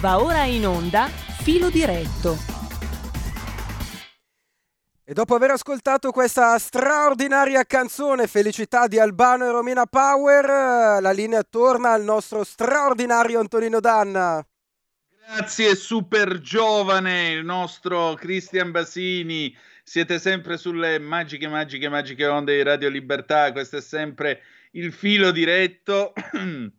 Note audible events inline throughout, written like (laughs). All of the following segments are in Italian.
Va ora in onda Filo diretto. E dopo aver ascoltato questa straordinaria canzone Felicità di Albano e Romina Power, la linea torna al nostro straordinario Antonino Danna. Grazie, super giovane, il nostro Cristian Basini. Siete sempre sulle magiche, magiche, magiche onde di Radio Libertà. Questo è sempre il filo diretto. (clears throat)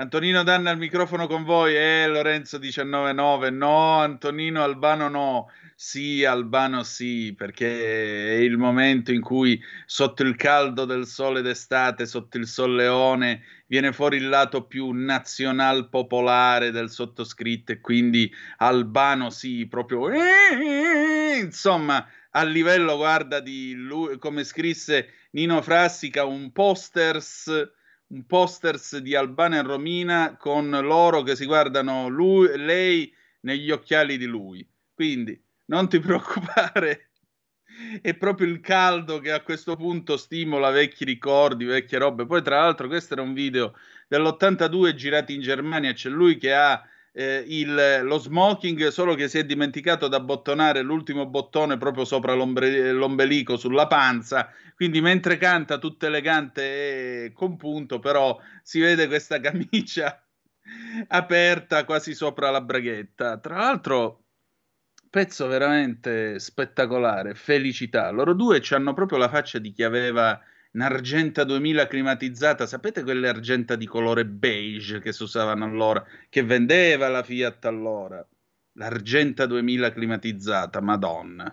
Antonino Danna al microfono con voi, eh Lorenzo 199, no Antonino Albano no, sì Albano sì, perché è il momento in cui sotto il caldo del sole d'estate, sotto il solleone, viene fuori il lato più nazional popolare del sottoscritto e quindi Albano sì, proprio insomma a livello guarda di lui, come scrisse Nino Frassica, un posters un posters di Albano e Romina con loro che si guardano lui, lei negli occhiali di lui. Quindi non ti (laughs) preoccupare, è proprio il caldo che a questo punto stimola vecchi ricordi, vecchie robe. Poi, tra l'altro, questo era un video dell'82 girato in Germania. C'è lui che ha eh, il, lo smoking, solo che si è dimenticato da bottonare l'ultimo bottone proprio sopra l'ombelico sulla panza. Quindi, mentre canta tutto elegante e compunto, però si vede questa (laughs) camicia aperta quasi sopra la braghetta. Tra l'altro, pezzo veramente spettacolare, felicità. Loro due hanno proprio la faccia di chi aveva un'Argenta 2000 climatizzata, sapete quelle Argenta di colore beige che si usavano allora, che vendeva la Fiat allora? L'Argenta 2000 climatizzata, madonna.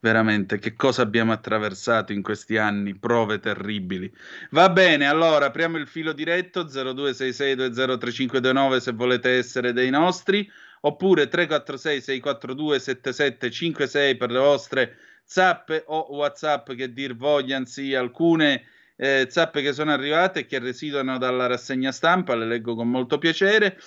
Veramente, che cosa abbiamo attraversato in questi anni? Prove terribili. Va bene, allora apriamo il filo diretto 0266203529 se volete essere dei nostri, oppure 346 642 7756 per le vostre zappe o whatsapp che dir vogliano sì, alcune eh, zappe che sono arrivate e che residuano dalla rassegna stampa, le leggo con molto piacere.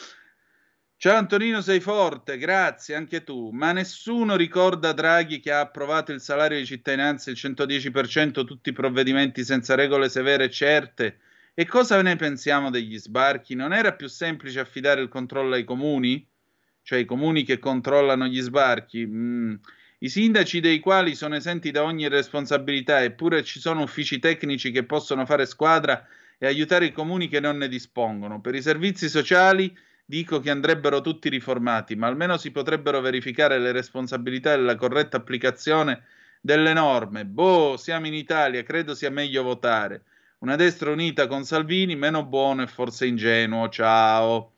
Ciao Antonino, sei forte, grazie anche tu. Ma nessuno ricorda Draghi che ha approvato il salario di cittadinanza il 110%, tutti i provvedimenti senza regole severe e certe. E cosa ne pensiamo degli sbarchi? Non era più semplice affidare il controllo ai comuni? Cioè i comuni che controllano gli sbarchi? Mm. I sindaci dei quali sono esenti da ogni responsabilità, eppure ci sono uffici tecnici che possono fare squadra e aiutare i comuni che non ne dispongono. Per i servizi sociali dico che andrebbero tutti riformati, ma almeno si potrebbero verificare le responsabilità e la corretta applicazione delle norme. Boh, siamo in Italia, credo sia meglio votare. Una destra unita con Salvini, meno buono e forse ingenuo. Ciao.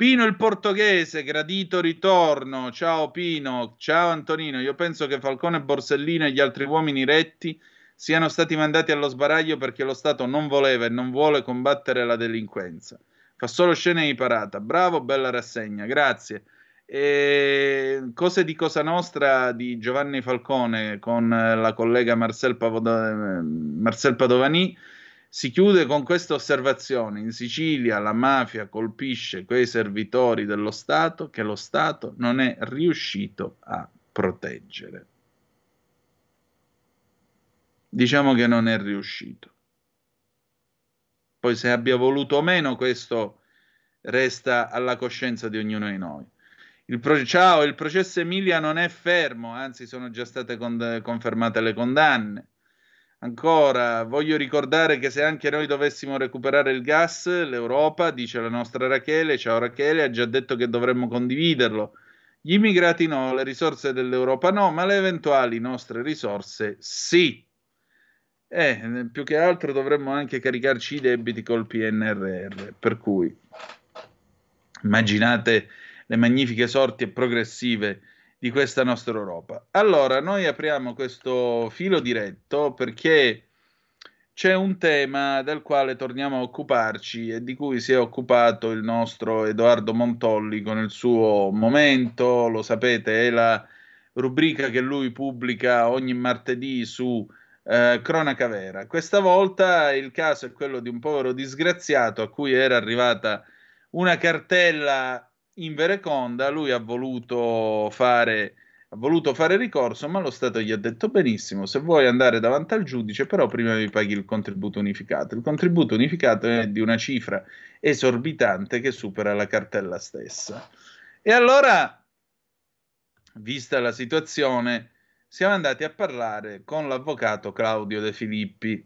Pino il portoghese, gradito ritorno. Ciao Pino, ciao Antonino. Io penso che Falcone, Borsellino e gli altri uomini retti siano stati mandati allo sbaraglio perché lo Stato non voleva e non vuole combattere la delinquenza. Fa solo scene di parata. Bravo, bella rassegna, grazie. E cose di Cosa Nostra di Giovanni Falcone con la collega Marcel, Pavoda- Marcel Padovani si chiude con questa osservazione. In Sicilia la mafia colpisce quei servitori dello Stato che lo Stato non è riuscito a proteggere. Diciamo che non è riuscito. Poi se abbia voluto o meno, questo resta alla coscienza di ognuno di noi. Il pro- Ciao, il processo Emilia non è fermo, anzi sono già state con- confermate le condanne. Ancora, voglio ricordare che se anche noi dovessimo recuperare il gas, l'Europa, dice la nostra Rachele, ciao Rachele, ha già detto che dovremmo condividerlo. Gli immigrati no, le risorse dell'Europa no, ma le eventuali nostre risorse sì. Eh, più che altro dovremmo anche caricarci i debiti col PNRR, per cui immaginate le magnifiche sorti e progressive di questa nostra Europa. Allora, noi apriamo questo filo diretto perché c'è un tema del quale torniamo a occuparci e di cui si è occupato il nostro Edoardo Montolli con il suo momento, lo sapete, è la rubrica che lui pubblica ogni martedì su eh, Cronaca Vera. Questa volta il caso è quello di un povero disgraziato a cui era arrivata una cartella in Vereconda lui ha voluto fare ha voluto fare ricorso, ma lo Stato gli ha detto benissimo, se vuoi andare davanti al giudice, però prima mi paghi il contributo unificato. Il contributo unificato è di una cifra esorbitante che supera la cartella stessa. E allora, vista la situazione, siamo andati a parlare con l'avvocato Claudio De Filippi.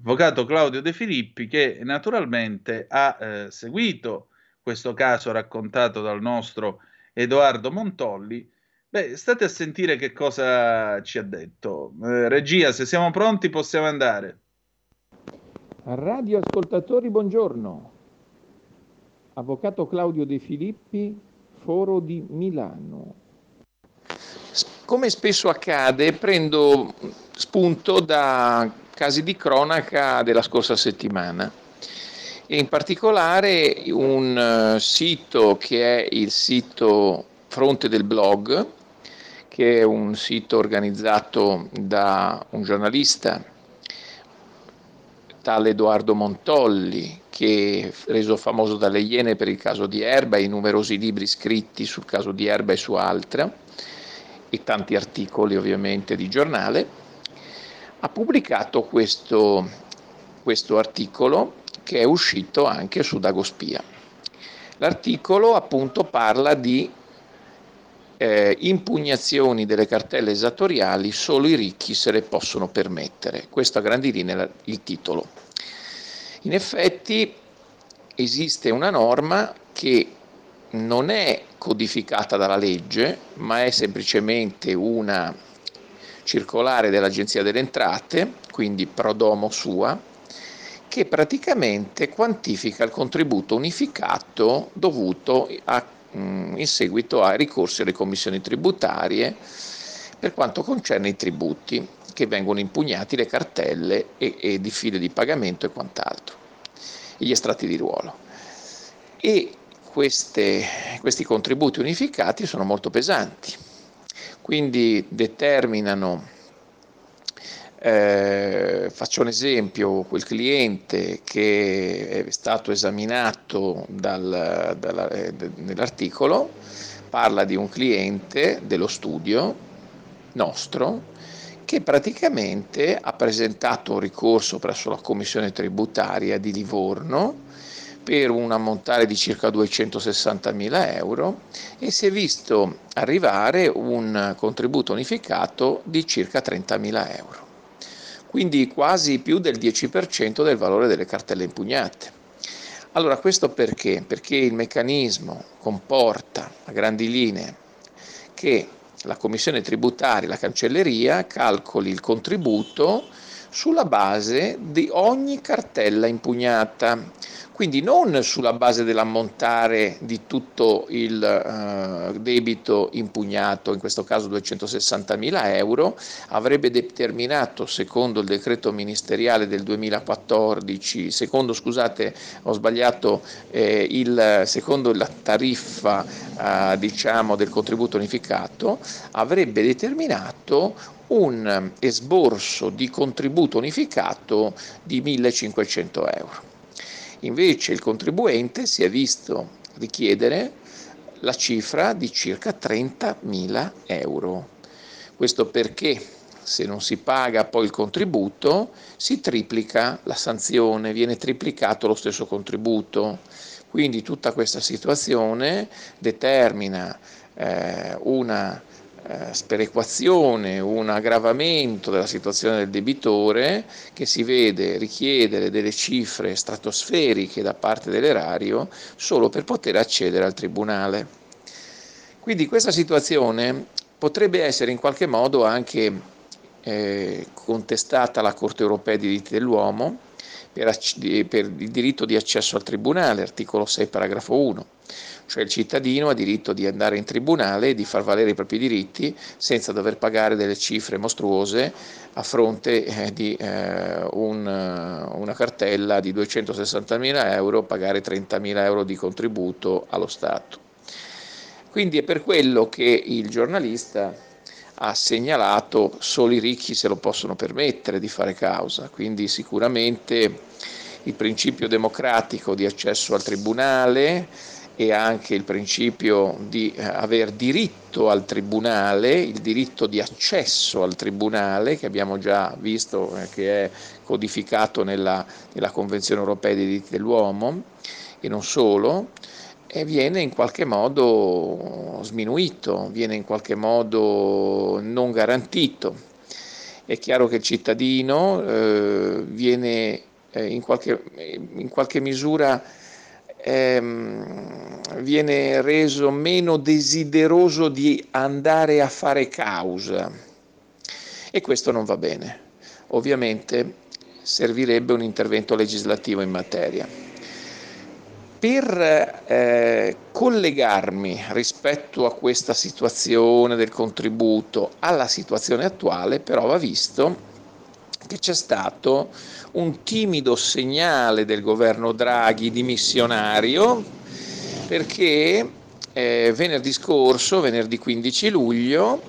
Avvocato Claudio De Filippi che naturalmente ha eh, seguito questo caso raccontato dal nostro Edoardo Montolli Beh, state a sentire che cosa ci ha detto. Eh, regia, se siamo pronti possiamo andare. Radio ascoltatori, buongiorno. Avvocato Claudio De Filippi, Foro di Milano. Come spesso accade, prendo spunto da casi di cronaca della scorsa settimana in particolare un eh, sito che è il sito Fronte del Blog, che è un sito organizzato da un giornalista, tale Edoardo Montolli, che reso famoso dalle Iene per il caso di Erba e i numerosi libri scritti sul caso di Erba e su altre, e tanti articoli ovviamente di giornale, ha pubblicato questo, questo articolo che è uscito anche su Dagospia. L'articolo appunto parla di eh, impugnazioni delle cartelle esattoriali solo i ricchi se le possono permettere. Questo a grandi linee il titolo. In effetti esiste una norma che non è codificata dalla legge, ma è semplicemente una circolare dell'Agenzia delle Entrate, quindi pro domo sua, che praticamente quantifica il contributo unificato dovuto a Mm, in seguito a ricorsi alle commissioni tributarie per quanto concerne i tributi che vengono impugnati, le cartelle e, e di file di pagamento e quant'altro, gli estratti di ruolo. E queste, questi contributi unificati sono molto pesanti, quindi determinano eh, faccio un esempio, quel cliente che è stato esaminato dal, dalla, eh, nell'articolo parla di un cliente dello studio nostro che praticamente ha presentato un ricorso presso la commissione tributaria di Livorno per un ammontare di circa 260 mila euro e si è visto arrivare un contributo unificato di circa 30 mila euro quindi quasi più del 10% del valore delle cartelle impugnate. Allora questo perché? Perché il meccanismo comporta a grandi linee che la commissione tributaria, la cancelleria, calcoli il contributo sulla base di ogni cartella impugnata. Quindi non sulla base dell'ammontare di tutto il uh, debito impugnato, in questo caso 260 mila euro, avrebbe determinato, secondo il decreto ministeriale del 2014, secondo, scusate, ho sbagliato, eh, il, secondo la tariffa uh, diciamo, del contributo unificato, avrebbe determinato un esborso di contributo unificato di 1500 euro. Invece il contribuente si è visto richiedere la cifra di circa 30.000 euro. Questo perché se non si paga poi il contributo si triplica la sanzione, viene triplicato lo stesso contributo. Quindi tutta questa situazione determina eh, una sperequazione, un aggravamento della situazione del debitore che si vede richiedere delle cifre stratosferiche da parte dell'erario solo per poter accedere al tribunale. Quindi questa situazione potrebbe essere in qualche modo anche eh, contestata alla Corte europea dei diritti dell'uomo per, per il diritto di accesso al tribunale, articolo 6, paragrafo 1 cioè il cittadino ha diritto di andare in tribunale e di far valere i propri diritti senza dover pagare delle cifre mostruose a fronte eh, di eh, un, eh, una cartella di 260.000 euro, pagare 30.000 euro di contributo allo Stato. Quindi è per quello che il giornalista ha segnalato solo i ricchi se lo possono permettere di fare causa, quindi sicuramente il principio democratico di accesso al tribunale, e anche il principio di eh, aver diritto al tribunale, il diritto di accesso al tribunale che abbiamo già visto eh, che è codificato nella, nella Convenzione europea dei diritti dell'uomo e non solo, e viene in qualche modo sminuito, viene in qualche modo non garantito. È chiaro che il cittadino eh, viene eh, in, qualche, in, qualche, misura ehm, viene reso meno desideroso di andare a fare causa e questo non va bene. Ovviamente servirebbe un intervento legislativo in materia per eh, collegarmi rispetto a questa situazione del contributo alla situazione attuale, però va visto che c'è stato un timido segnale del governo Draghi dimissionario perché eh, venerdì scorso, venerdì 15 luglio,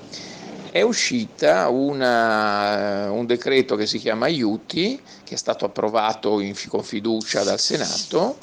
è uscita una, un decreto che si chiama Aiuti, che è stato approvato in, con fiducia dal Senato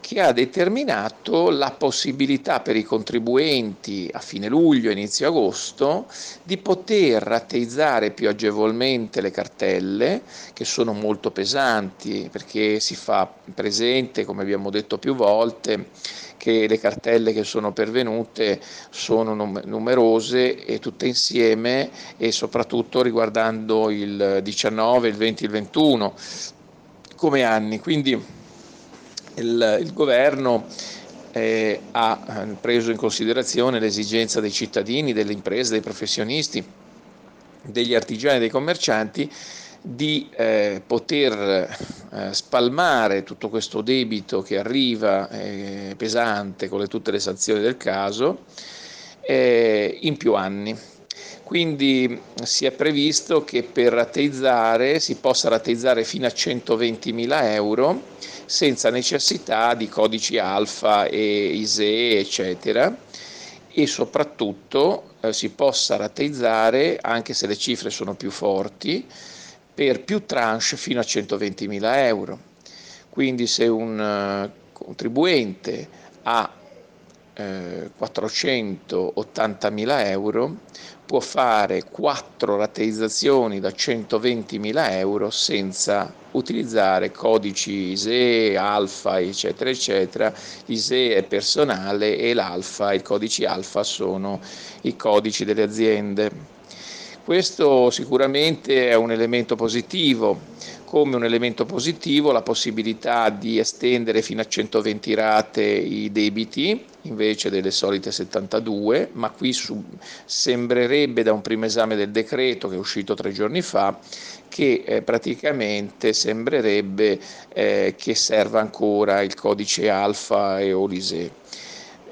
che ha determinato la possibilità per i contribuenti a fine luglio, inizio agosto, di poter rateizzare più agevolmente le cartelle, che sono molto pesanti, perché si fa presente, come abbiamo detto più volte, che le cartelle che sono pervenute sono numerose e tutte insieme e soprattutto riguardando il 19, il 20, il 21 come anni. Quindi il, il governo eh, ha eh, preso in considerazione l'esigenza dei cittadini, delle imprese, dei professionisti, degli artigiani dei commercianti di eh, poter eh, spalmare tutto questo debito che arriva eh, pesante con le, tutte le sanzioni del caso eh, in più anni. Quindi si è previsto che per rateizzare si possa rateizzare fino a 120 mila euro senza necessità di codici alfa e ISE, eccetera, e soprattutto eh, si possa rateizzare, anche se le cifre sono più forti, per più tranche fino a 120.000 euro. Quindi se un uh, contribuente ha eh, 480.000 euro può fare quattro rateizzazioni da 120.000 euro senza utilizzare codici ISE, alfa, eccetera, eccetera. L'ISE è personale e l'alfa, i codici alfa sono i codici delle aziende. Questo sicuramente è un elemento positivo, come un elemento positivo la possibilità di estendere fino a 120 rate i debiti invece delle solite 72, ma qui su, sembrerebbe da un primo esame del decreto che è uscito tre giorni fa che eh, praticamente sembrerebbe eh, che serva ancora il codice alfa e Olise.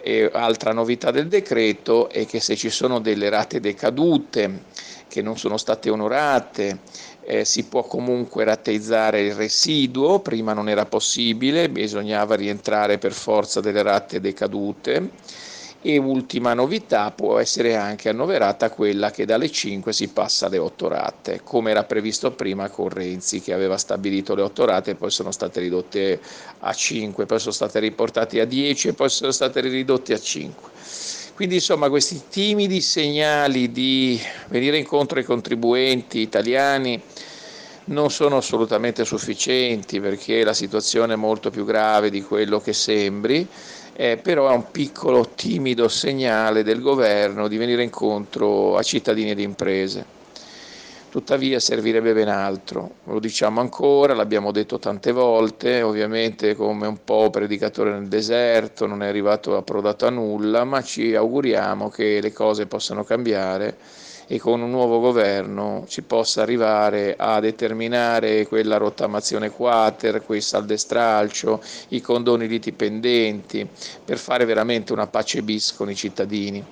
E altra novità del decreto è che se ci sono delle rate decadute che non sono state onorate, eh, si può comunque rateizzare il residuo, prima non era possibile, bisognava rientrare per forza delle rate decadute e ultima novità può essere anche annoverata quella che dalle 5 si passa alle 8 rate, come era previsto prima con Renzi che aveva stabilito le 8 rate poi sono state ridotte a 5, poi sono state riportate a 10 e poi sono state ridotte a 5. Quindi insomma questi timidi segnali di venire incontro ai contribuenti italiani non sono assolutamente sufficienti perché la situazione è molto più grave di quello che sembri eh, però è un piccolo timido segnale del governo di venire incontro a cittadini ed imprese. Tuttavia servirebbe ben altro, lo diciamo ancora, l'abbiamo detto tante volte, ovviamente come un po' predicatore nel deserto, non è arrivato approdato a nulla, ma ci auguriamo che le cose possano cambiare e con un nuovo governo si possa arrivare a determinare quella rottamazione quater, quei salde stralcio, i condoni liti pendenti, per fare veramente una pace bis con i cittadini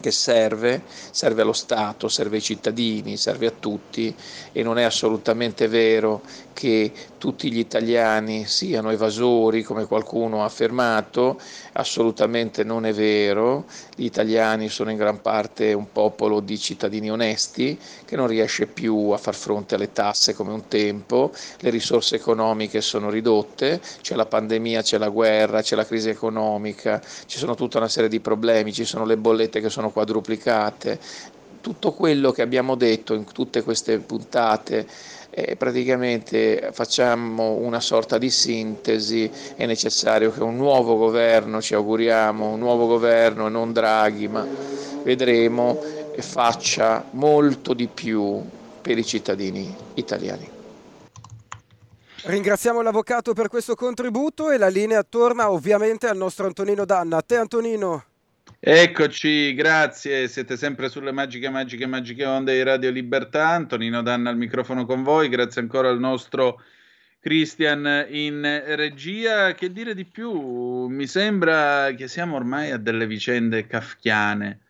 che serve, serve allo Stato, serve ai cittadini, serve a tutti e non è assolutamente vero che tutti gli italiani siano evasori come qualcuno ha affermato, assolutamente non è vero, gli italiani sono in gran parte un popolo di cittadini onesti che non riesce più a far fronte alle tasse come un tempo, le risorse economiche sono ridotte, c'è la pandemia, c'è la guerra, c'è la crisi economica, ci sono tutta una serie di problemi, ci sono le bollette che sono quadruplicate, tutto quello che abbiamo detto in tutte queste puntate eh, praticamente facciamo una sorta di sintesi, è necessario che un nuovo governo, ci auguriamo, un nuovo governo, non Draghi, ma vedremo, faccia molto di più per i cittadini italiani. Ringraziamo l'avvocato per questo contributo e la linea torna ovviamente al nostro Antonino Danna. A te Antonino. Eccoci, grazie. Siete sempre sulle magiche, magiche, magiche onde di Radio Libertà. Antonino Danna al microfono con voi. Grazie ancora al nostro Christian in regia. Che dire di più? Mi sembra che siamo ormai a delle vicende kafkiane,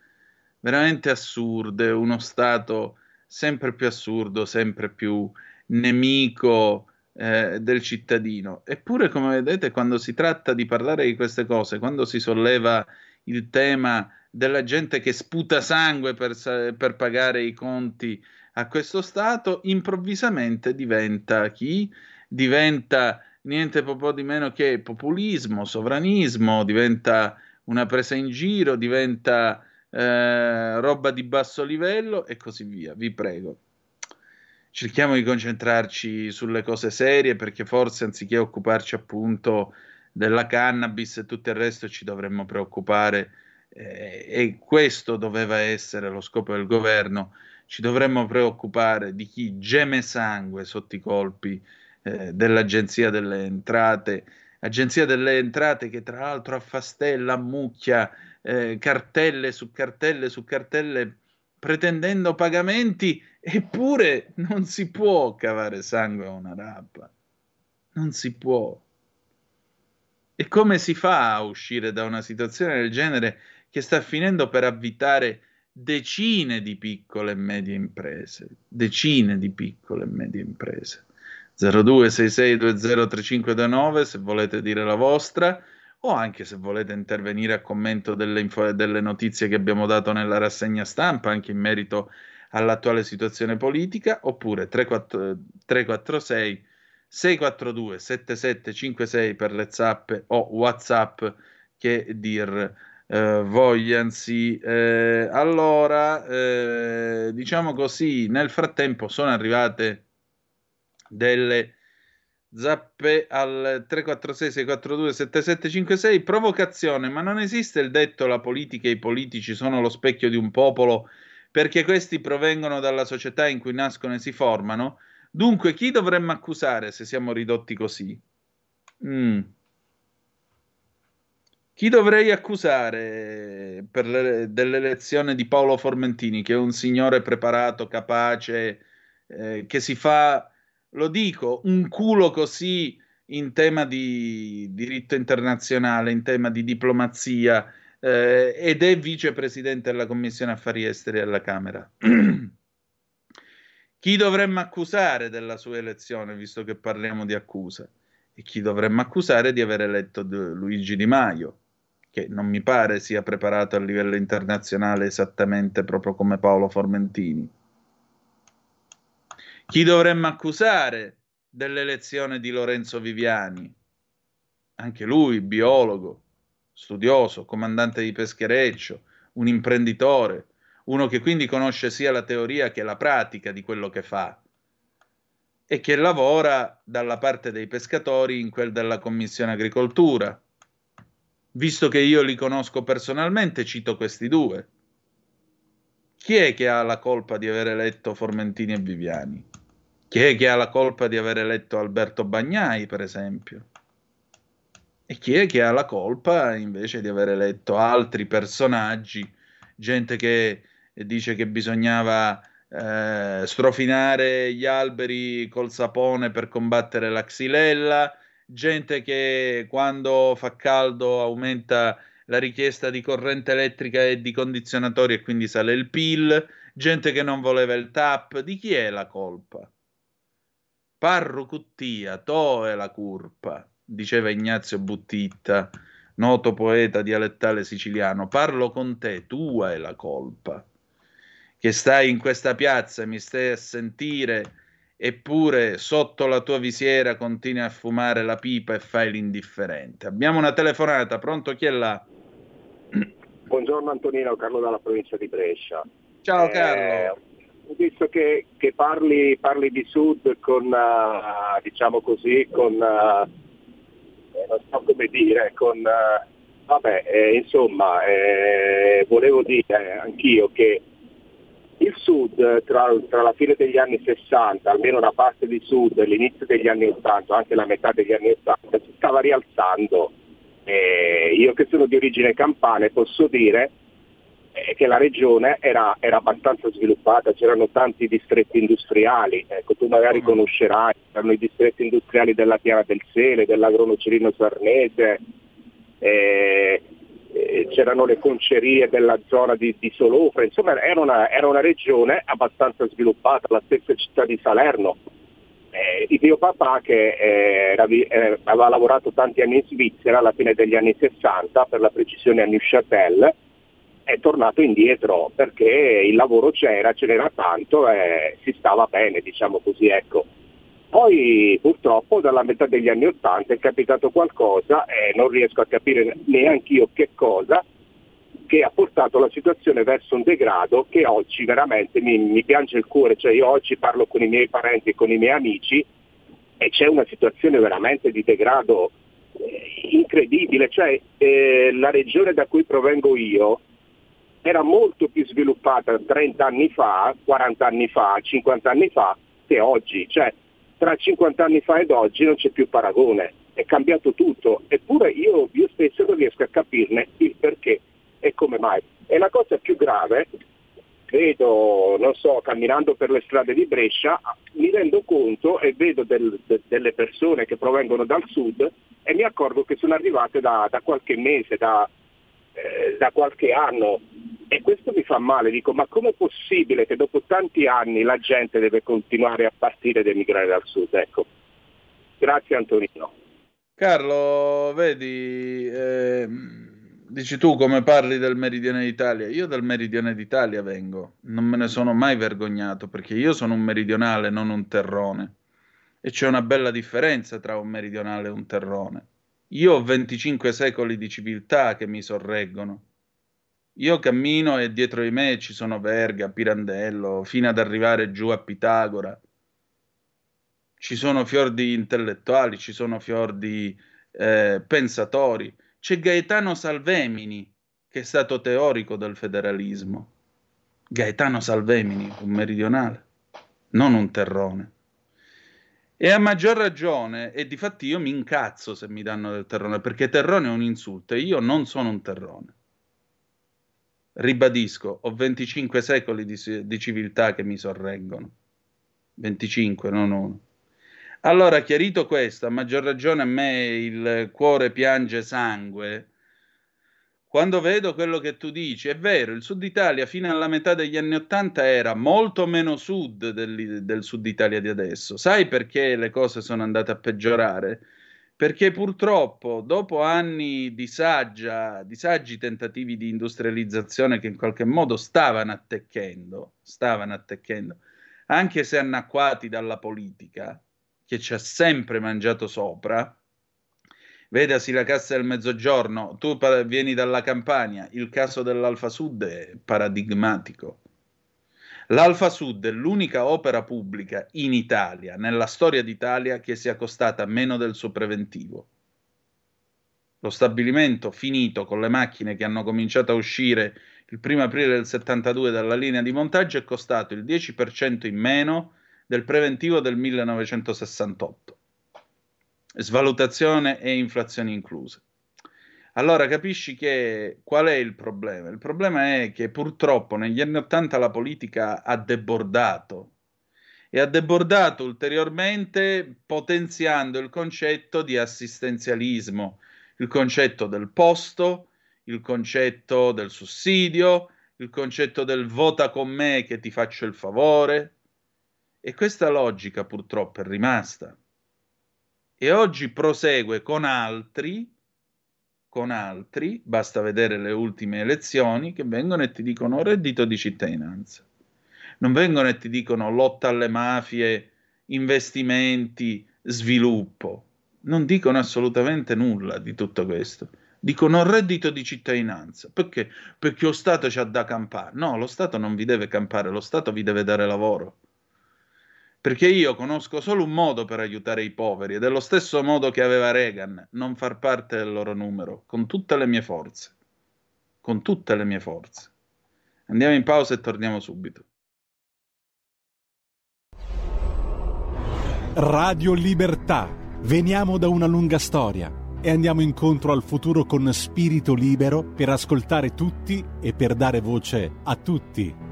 veramente assurde. Uno Stato sempre più assurdo, sempre più nemico. Eh, del cittadino. Eppure, come vedete, quando si tratta di parlare di queste cose, quando si solleva il tema della gente che sputa sangue per, per pagare i conti a questo Stato, improvvisamente diventa chi? Diventa niente po' di meno che populismo, sovranismo, diventa una presa in giro, diventa eh, roba di basso livello e così via. Vi prego. Cerchiamo di concentrarci sulle cose serie perché forse anziché occuparci appunto della cannabis e tutto il resto ci dovremmo preoccupare eh, e questo doveva essere lo scopo del governo, ci dovremmo preoccupare di chi geme sangue sotto i colpi eh, dell'Agenzia delle Entrate, Agenzia delle Entrate che tra l'altro affastella, ammucchia eh, cartelle su cartelle su cartelle pretendendo pagamenti, eppure non si può cavare sangue a una rappa, non si può. E come si fa a uscire da una situazione del genere che sta finendo per avvitare decine di piccole e medie imprese? Decine di piccole e medie imprese. 0266203529 se volete dire la vostra o anche se volete intervenire a commento delle, info- delle notizie che abbiamo dato nella rassegna stampa anche in merito all'attuale situazione politica oppure 34, 346 642 7756 per le zappe o whatsapp che dir eh, vogliansi eh, allora eh, diciamo così nel frattempo sono arrivate delle zappe al 346 642 7756 provocazione ma non esiste il detto la politica e i politici sono lo specchio di un popolo perché questi provengono dalla società in cui nascono e si formano Dunque, chi dovremmo accusare se siamo ridotti così? Mm. Chi dovrei accusare per le, dell'elezione di Paolo Formentini, che è un signore preparato, capace, eh, che si fa, lo dico, un culo così in tema di diritto internazionale, in tema di diplomazia, eh, ed è vicepresidente della Commissione Affari Esteri alla Camera. (clears throat) Chi dovremmo accusare della sua elezione, visto che parliamo di accusa? E chi dovremmo accusare di aver eletto Luigi Di Maio, che non mi pare sia preparato a livello internazionale esattamente proprio come Paolo Formentini. Chi dovremmo accusare dell'elezione di Lorenzo Viviani? Anche lui, biologo, studioso, comandante di peschereccio, un imprenditore, uno che quindi conosce sia la teoria che la pratica di quello che fa e che lavora dalla parte dei pescatori in quel della Commissione Agricoltura. Visto che io li conosco personalmente, cito questi due. Chi è che ha la colpa di aver eletto Formentini e Viviani? Chi è che ha la colpa di aver eletto Alberto Bagnai, per esempio? E chi è che ha la colpa invece di aver eletto altri personaggi, gente che dice che bisognava eh, strofinare gli alberi col sapone per combattere la xylella, gente che quando fa caldo aumenta la richiesta di corrente elettrica e di condizionatori e quindi sale il PIL, gente che non voleva il TAP, di chi è la colpa? Parru Cuttia, to è la curpa, diceva Ignazio Buttitta, noto poeta dialettale siciliano. Parlo con te, tua è la colpa. Che stai in questa piazza e mi stai a sentire, eppure sotto la tua visiera continui a fumare la pipa e fai l'indifferente. Abbiamo una telefonata, pronto chi è là? Buongiorno Antonino, Carlo dalla provincia di Brescia. Ciao Carlo. Eh, ho visto che, che parli, parli, di Sud con, uh, diciamo così, con, uh, non so come dire, con, uh, vabbè, eh, insomma, eh, volevo dire anch'io che il Sud tra, tra, la fine degli anni 60, almeno una parte di Sud, l'inizio degli anni 80, anche la metà degli anni 80, si stava rialzando. Eh, io che sono di origine campana posso dire eh, che la regione era, era, abbastanza sviluppata, c'erano tanti distretti industriali, ecco, tu magari mm. conoscerai, c'erano i distretti industriali della Piana del Sele, dell'Agronocerino Sarnese, eh, eh, c'erano le concerie della zona di, di Solofra, insomma era una, era una, regione abbastanza sviluppata, la stessa città di Salerno. Eh, il mio papà che eh, era, eh, aveva lavorato tanti anni in Svizzera alla fine degli anni 60 per la precisione a Neuchâtel, è tornato indietro perché il lavoro c'era, ce n'era tanto e si stava bene, diciamo così, ecco. Poi purtroppo dalla metà degli anni Ottanta è capitato qualcosa e non riesco a capire neanche io che cosa, che ha portato la situazione verso un degrado che oggi veramente mi, mi piange il cuore, cioè io oggi parlo con i miei parenti e con i miei amici e c'è una situazione veramente di degrado eh, incredibile, cioè eh, la regione da cui provengo io era molto più sviluppata 30 anni fa, 40 anni fa, 50 anni fa che oggi. Cioè, tra 50 anni fa ed oggi non c'è più paragone, è cambiato tutto, eppure io, io stesso non riesco a capirne il perché e come mai. E la cosa più grave, vedo, non so, camminando per le strade di Brescia, mi rendo conto e vedo del, de, delle persone che provengono dal sud e mi accorgo che sono arrivate da, da qualche mese, da, eh, da qualche anno e questo mi fa male, dico ma com'è possibile che dopo tanti anni la gente deve continuare a partire ed emigrare dal sud? Ecco. Grazie Antonino. Carlo, vedi, eh, dici tu come parli del meridione d'Italia, io dal meridione d'Italia vengo, non me ne sono mai vergognato perché io sono un meridionale, non un terrone. E c'è una bella differenza tra un meridionale e un terrone. Io ho 25 secoli di civiltà che mi sorreggono io cammino e dietro di me ci sono Verga, Pirandello, fino ad arrivare giù a Pitagora. Ci sono fior di intellettuali, ci sono fior di eh, pensatori. C'è Gaetano Salvemini, che è stato teorico del federalismo. Gaetano Salvemini, un meridionale, non un terrone. E a maggior ragione, e difatti io mi incazzo se mi danno del terrone, perché terrone è un insulto e io non sono un terrone. Ribadisco, ho 25 secoli di, di civiltà che mi sorreggono. 25, non uno. Allora, chiarito questo, a maggior ragione a me il cuore piange sangue. Quando vedo quello che tu dici, è vero, il Sud Italia fino alla metà degli anni Ottanta era molto meno sud del, del Sud Italia di adesso. Sai perché le cose sono andate a peggiorare? Perché purtroppo dopo anni di, saggia, di saggi tentativi di industrializzazione che in qualche modo stavano attecchendo, stavano attecchendo, anche se annacquati dalla politica, che ci ha sempre mangiato sopra, vedasi la cassa del mezzogiorno, tu vieni dalla Campania, il caso dell'Alfa Sud è paradigmatico. L'Alfa Sud è l'unica opera pubblica in Italia, nella storia d'Italia, che sia costata meno del suo preventivo. Lo stabilimento finito con le macchine che hanno cominciato a uscire il 1 aprile del 72 dalla linea di montaggio è costato il 10% in meno del preventivo del 1968. Svalutazione e inflazione incluse. Allora capisci che qual è il problema? Il problema è che purtroppo negli anni Ottanta la politica ha debordato e ha debordato ulteriormente potenziando il concetto di assistenzialismo, il concetto del posto, il concetto del sussidio, il concetto del vota con me che ti faccio il favore. E questa logica purtroppo è rimasta. E oggi prosegue con altri, con altri, basta vedere le ultime elezioni, che vengono e ti dicono reddito di cittadinanza. Non vengono e ti dicono lotta alle mafie, investimenti, sviluppo. Non dicono assolutamente nulla di tutto questo dicono reddito di cittadinanza. Perché? Perché lo Stato ci ha da campare. No, lo Stato non vi deve campare, lo Stato vi deve dare lavoro. Perché io conosco solo un modo per aiutare i poveri ed è lo stesso modo che aveva Reagan, non far parte del loro numero, con tutte le mie forze. Con tutte le mie forze. Andiamo in pausa e torniamo subito. Radio Libertà. Veniamo da una lunga storia e andiamo incontro al futuro con spirito libero per ascoltare tutti e per dare voce a tutti.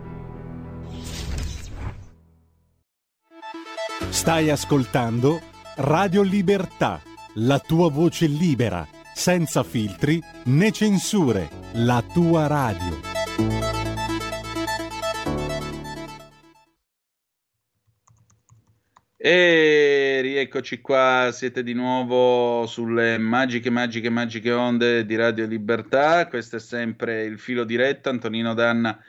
Stai ascoltando Radio Libertà, la tua voce libera, senza filtri né censure, la tua radio. E rieccoci qua, siete di nuovo sulle magiche, magiche, magiche onde di Radio Libertà. Questo è sempre il filo diretto, Antonino Danna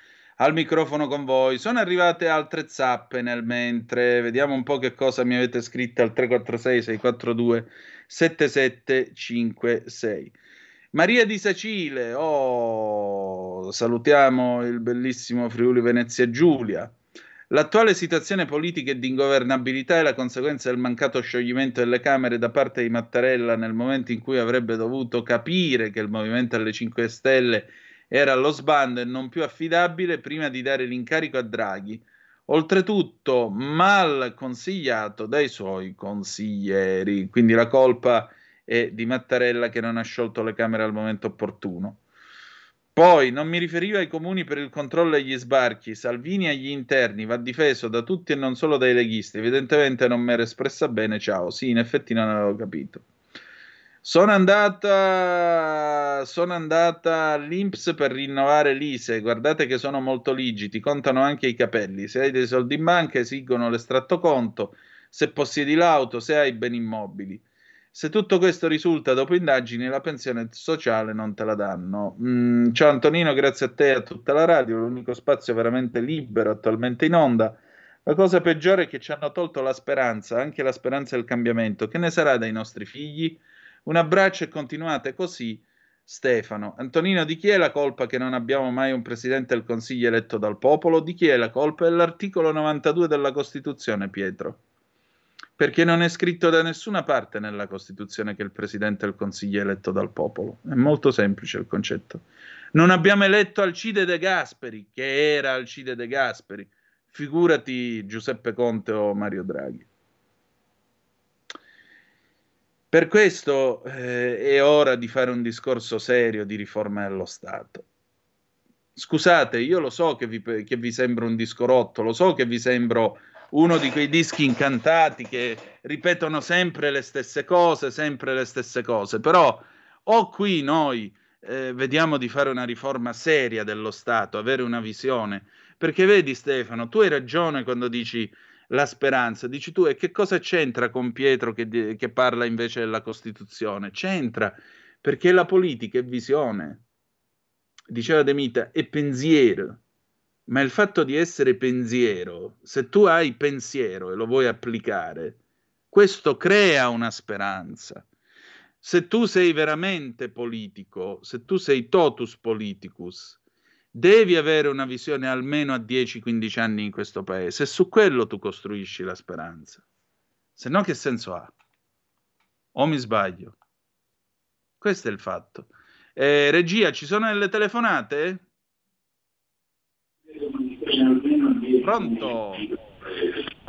al microfono con voi. Sono arrivate altre zappe nel mentre, vediamo un po' che cosa mi avete scritto al 346 642 7756. Maria di Sacile, oh, salutiamo il bellissimo Friuli Venezia Giulia. L'attuale situazione politica e di ingovernabilità è la conseguenza del mancato scioglimento delle Camere da parte di Mattarella nel momento in cui avrebbe dovuto capire che il Movimento alle 5 Stelle era allo sbando e non più affidabile prima di dare l'incarico a Draghi, oltretutto mal consigliato dai suoi consiglieri. Quindi la colpa è di Mattarella che non ha sciolto le Camere al momento opportuno. Poi non mi riferivo ai comuni per il controllo agli sbarchi, Salvini agli interni, va difeso da tutti e non solo dai leghisti. Evidentemente non mi ero espressa bene, ciao. Sì, in effetti non avevo capito. Sono andata, sono andata all'Inps per rinnovare l'ISE. Guardate che sono molto ligidi, contano anche i capelli. Se hai dei soldi in banca, esigono l'estratto conto. Se possiedi l'auto, se hai beni immobili. Se tutto questo risulta dopo indagini, la pensione sociale non te la danno. Mm, ciao Antonino, grazie a te e a tutta la radio, l'unico spazio veramente libero attualmente in onda. La cosa peggiore è che ci hanno tolto la speranza, anche la speranza del cambiamento. Che ne sarà dei nostri figli? Un abbraccio e continuate così. Stefano. Antonino, di chi è la colpa che non abbiamo mai un presidente del Consiglio eletto dal popolo? Di chi è la colpa? È l'articolo 92 della Costituzione, Pietro perché non è scritto da nessuna parte nella Costituzione che il Presidente del Consiglio è eletto dal popolo. È molto semplice il concetto. Non abbiamo eletto Alcide De Gasperi, che era Alcide De Gasperi. Figurati Giuseppe Conte o Mario Draghi. Per questo eh, è ora di fare un discorso serio di riforma dello Stato. Scusate, io lo so che vi, che vi sembra un disco rotto, lo so che vi sembro uno di quei dischi incantati che ripetono sempre le stesse cose, sempre le stesse cose, però o qui noi eh, vediamo di fare una riforma seria dello Stato, avere una visione, perché vedi Stefano, tu hai ragione quando dici la speranza, dici tu e che cosa c'entra con Pietro che, che parla invece della Costituzione? C'entra perché la politica è visione, diceva De Mita, è pensiero ma il fatto di essere pensiero, se tu hai pensiero e lo vuoi applicare, questo crea una speranza. Se tu sei veramente politico, se tu sei totus politicus, devi avere una visione almeno a 10-15 anni in questo paese e su quello tu costruisci la speranza. Se no che senso ha? O mi sbaglio? Questo è il fatto. Eh, regia, ci sono delle telefonate? Pronto?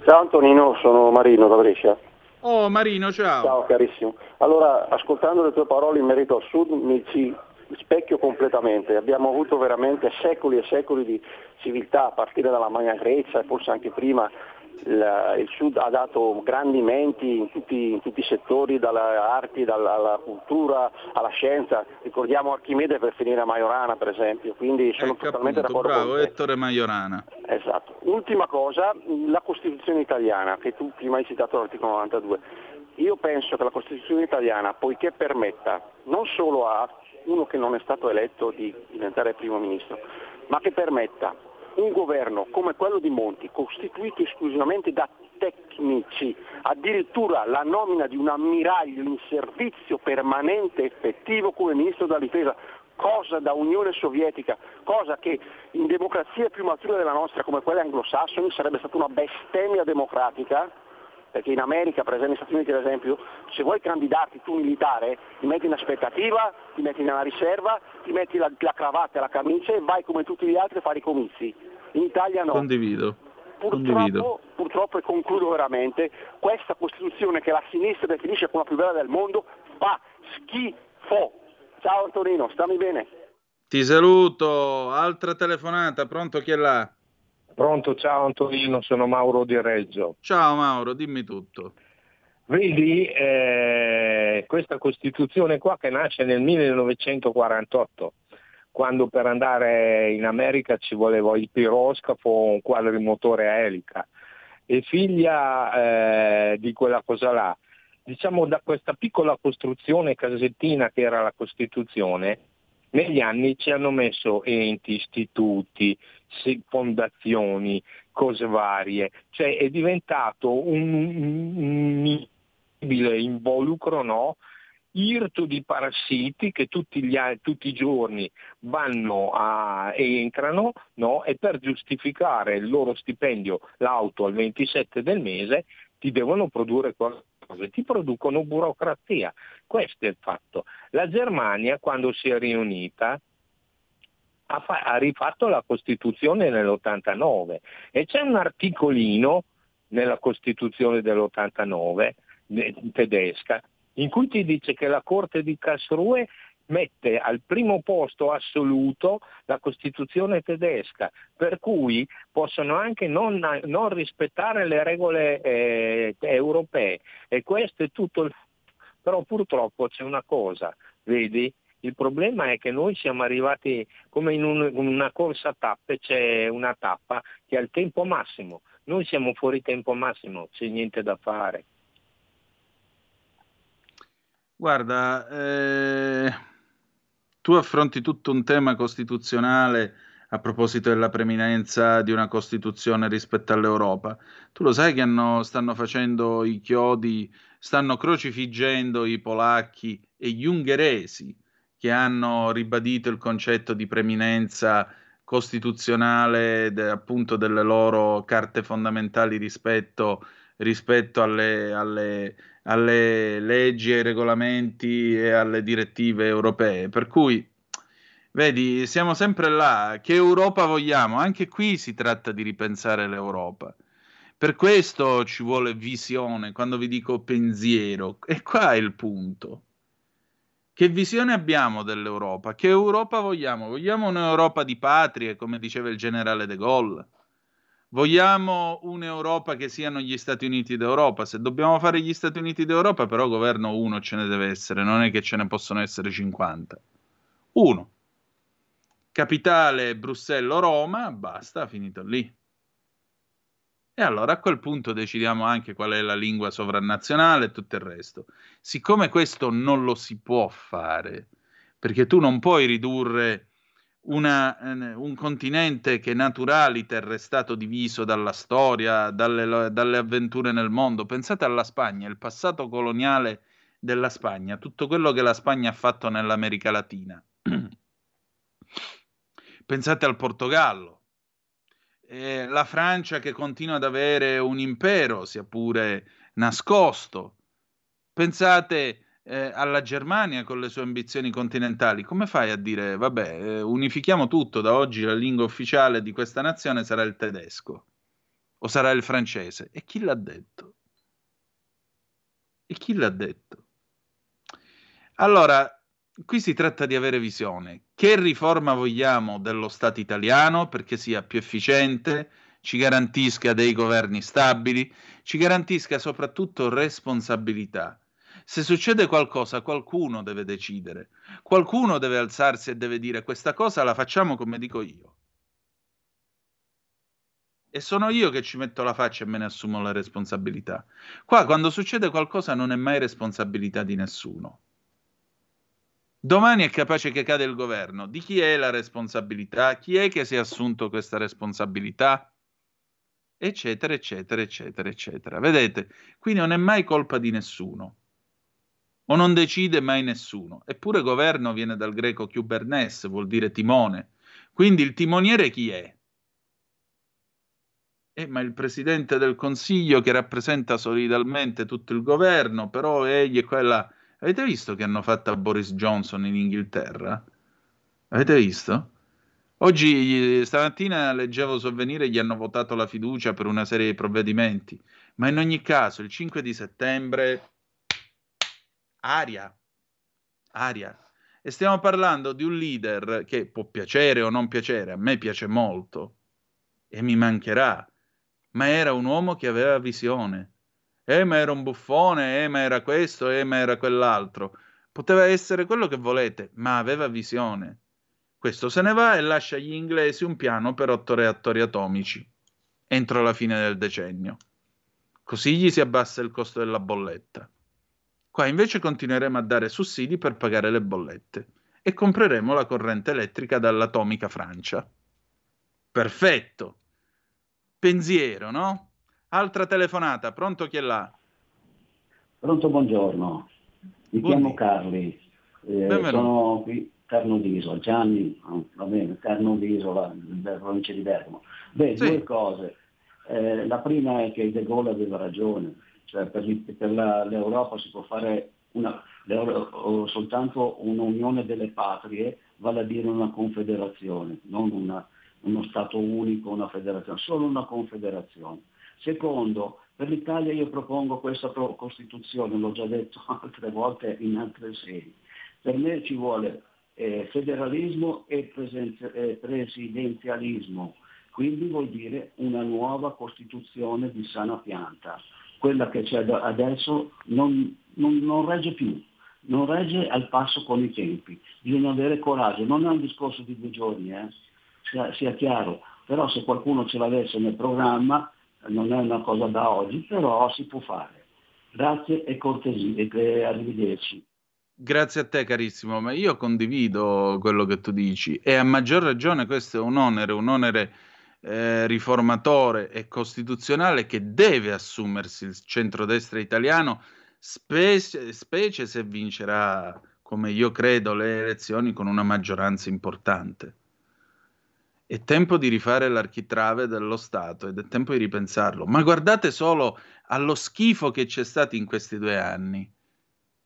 Ciao Antonino, sono Marino da Brescia. Oh Marino, ciao. Ciao carissimo. Allora, ascoltando le tue parole in merito al Sud mi ci specchio completamente. Abbiamo avuto veramente secoli e secoli di civiltà, a partire dalla Magna Grecia e forse anche prima, la, il Sud ha dato grandi menti in tutti, in tutti i settori, dalle arti, dalla, alla cultura, alla scienza. Ricordiamo Archimede per finire a Majorana, per esempio, quindi sono ecco totalmente appunto, d'accordo bravo, con te. Ettore Majorana. Esatto. Ultima cosa, la Costituzione italiana, che tu prima hai citato l'articolo 92. Io penso che la Costituzione italiana, poiché permetta non solo a uno che non è stato eletto di diventare primo ministro, ma che permetta un governo come quello di Monti, costituito esclusivamente da tecnici, addirittura la nomina di un ammiraglio in servizio permanente effettivo come ministro della difesa, cosa da Unione Sovietica, cosa che in democrazie più mature della nostra come quelle anglosassoni sarebbe stata una bestemmia democratica, perché in America, per esempio negli Stati Uniti ad esempio, se vuoi candidarti tu militare, ti metti in aspettativa, ti metti nella riserva, ti metti la, la cravatta e la camicia e vai come tutti gli altri a fare i comizi. In Italia no. Condivido. Condivido. Purtroppo, purtroppo, e concludo veramente, questa Costituzione che la sinistra definisce come la più bella del mondo fa schifo. Ciao Antonino, stammi bene. Ti saluto, altra telefonata, pronto chi è là? Pronto, ciao Antonino, sono Mauro di Reggio. Ciao Mauro, dimmi tutto. Vedi, eh, questa Costituzione qua che nasce nel 1948, quando per andare in America ci voleva il piroscafo o un quadrimotore a elica, e figlia eh, di quella cosa là. Diciamo da questa piccola costruzione casettina che era la Costituzione, negli anni ci hanno messo enti, istituti, fondazioni, cose varie, cioè è diventato un, un involucro no? irto di parassiti che tutti, gli, tutti i giorni vanno a, entrano no? e per giustificare il loro stipendio, l'auto al 27 del mese, ti devono produrre qualcosa, ti producono burocrazia. Questo è il fatto. La Germania quando si è riunita ha, fa- ha rifatto la Costituzione nell'89 e c'è un articolino nella Costituzione dell'89 tedesca in cui ti dice che la Corte di Karlsruhe mette al primo posto assoluto la Costituzione tedesca, per cui possono anche non, non rispettare le regole eh, europee. E questo è tutto il... Però purtroppo c'è una cosa, vedi? Il problema è che noi siamo arrivati come in, un, in una corsa a tappe, c'è una tappa che ha il tempo massimo. Noi siamo fuori tempo massimo, c'è niente da fare. Guarda, eh, tu affronti tutto un tema costituzionale a proposito della preminenza di una Costituzione rispetto all'Europa. Tu lo sai che hanno, stanno facendo i chiodi, stanno crocifiggendo i polacchi e gli ungheresi che hanno ribadito il concetto di preminenza costituzionale de, appunto delle loro carte fondamentali rispetto, rispetto alle, alle, alle leggi, ai regolamenti e alle direttive europee. Per cui, vedi, siamo sempre là. Che Europa vogliamo? Anche qui si tratta di ripensare l'Europa. Per questo ci vuole visione, quando vi dico pensiero. E qua è il punto. Che visione abbiamo dell'Europa? Che Europa vogliamo? Vogliamo un'Europa di patrie, come diceva il generale de Gaulle? Vogliamo un'Europa che siano gli Stati Uniti d'Europa? Se dobbiamo fare gli Stati Uniti d'Europa, però governo uno ce ne deve essere, non è che ce ne possono essere 50. Uno. Capitale Bruxelles o Roma, basta, finito lì. E allora a quel punto decidiamo anche qual è la lingua sovranazionale e tutto il resto. Siccome questo non lo si può fare, perché tu non puoi ridurre una, eh, un continente che naturaliter è stato diviso dalla storia, dalle, dalle avventure nel mondo. Pensate alla Spagna, il passato coloniale della Spagna, tutto quello che la Spagna ha fatto nell'America Latina. (clears throat) Pensate al Portogallo, eh, la Francia che continua ad avere un impero, sia pure nascosto. Pensate eh, alla Germania con le sue ambizioni continentali. Come fai a dire, vabbè, eh, unifichiamo tutto, da oggi la lingua ufficiale di questa nazione sarà il tedesco o sarà il francese? E chi l'ha detto? E chi l'ha detto? Allora, qui si tratta di avere visione. Che riforma vogliamo dello Stato italiano perché sia più efficiente, ci garantisca dei governi stabili, ci garantisca soprattutto responsabilità. Se succede qualcosa, qualcuno deve decidere, qualcuno deve alzarsi e deve dire questa cosa la facciamo come dico io. E sono io che ci metto la faccia e me ne assumo la responsabilità. Qua quando succede qualcosa non è mai responsabilità di nessuno. Domani è capace che cade il governo. Di chi è la responsabilità? Chi è che si è assunto questa responsabilità? Eccetera, eccetera, eccetera, eccetera. Vedete, qui non è mai colpa di nessuno. O non decide mai nessuno. Eppure governo viene dal greco kubernes, vuol dire timone. Quindi il timoniere chi è? Eh, ma il presidente del consiglio che rappresenta solidalmente tutto il governo, però egli è quella. Avete visto che hanno fatto a Boris Johnson in Inghilterra? Avete visto? Oggi, stamattina, leggevo sovvenire, gli hanno votato la fiducia per una serie di provvedimenti, ma in ogni caso, il 5 di settembre, aria, aria. E stiamo parlando di un leader che può piacere o non piacere, a me piace molto e mi mancherà ma era un uomo che aveva visione. Eh, ma era un buffone, eh, ma era questo, eh, ma era quell'altro. Poteva essere quello che volete, ma aveva visione. Questo se ne va e lascia agli inglesi un piano per otto reattori atomici entro la fine del decennio. Così gli si abbassa il costo della bolletta. Qua invece continueremo a dare sussidi per pagare le bollette e compreremo la corrente elettrica dall'atomica Francia. Perfetto pensiero, no? Altra telefonata, pronto chi è là? Pronto, buongiorno. Mi Buondì. chiamo Carli, eh, sono qui Carno d'Isola, Gianni, va bene, Carno d'Isola, della provincia di Bergamo. Beh, sì. due cose. Eh, la prima è che De Gaulle aveva ragione, cioè per, per la, l'Europa si può fare una, soltanto un'unione delle patrie, vale a dire una confederazione, non una, uno Stato unico, una federazione, solo una confederazione. Secondo, per l'Italia io propongo questa Costituzione, l'ho già detto (laughs) altre volte in altre sedi. Per me ci vuole eh, federalismo e presenze, eh, presidenzialismo, quindi vuol dire una nuova Costituzione di sana pianta. Quella che c'è adesso non, non, non regge più, non regge al passo con i tempi. Bisogna avere coraggio, non è un discorso di due giorni, eh sia, sia chiaro, però se qualcuno ce l'avesse nel programma non è una cosa da oggi, però si può fare. Grazie e cortesia e arrivederci. Grazie a te carissimo, ma io condivido quello che tu dici e a maggior ragione questo è un onere, un onere eh, riformatore e costituzionale che deve assumersi il centrodestra italiano, specie, specie se vincerà, come io credo, le elezioni con una maggioranza importante. È tempo di rifare l'architrave dello Stato ed è tempo di ripensarlo. Ma guardate solo allo schifo che c'è stato in questi due anni.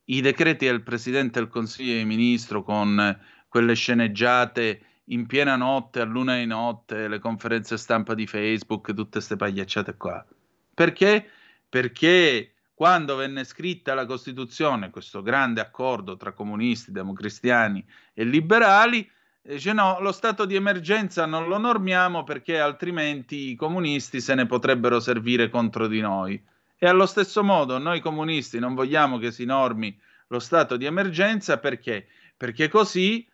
I decreti del Presidente del Consiglio dei Ministri con quelle sceneggiate in piena notte, a luna di notte, le conferenze stampa di Facebook, tutte queste pagliacciate qua. Perché? Perché quando venne scritta la Costituzione, questo grande accordo tra comunisti, democristiani e liberali, Dice no, lo stato di emergenza non lo normiamo perché altrimenti i comunisti se ne potrebbero servire contro di noi. E allo stesso modo noi comunisti non vogliamo che si normi lo stato di emergenza perché? Perché così,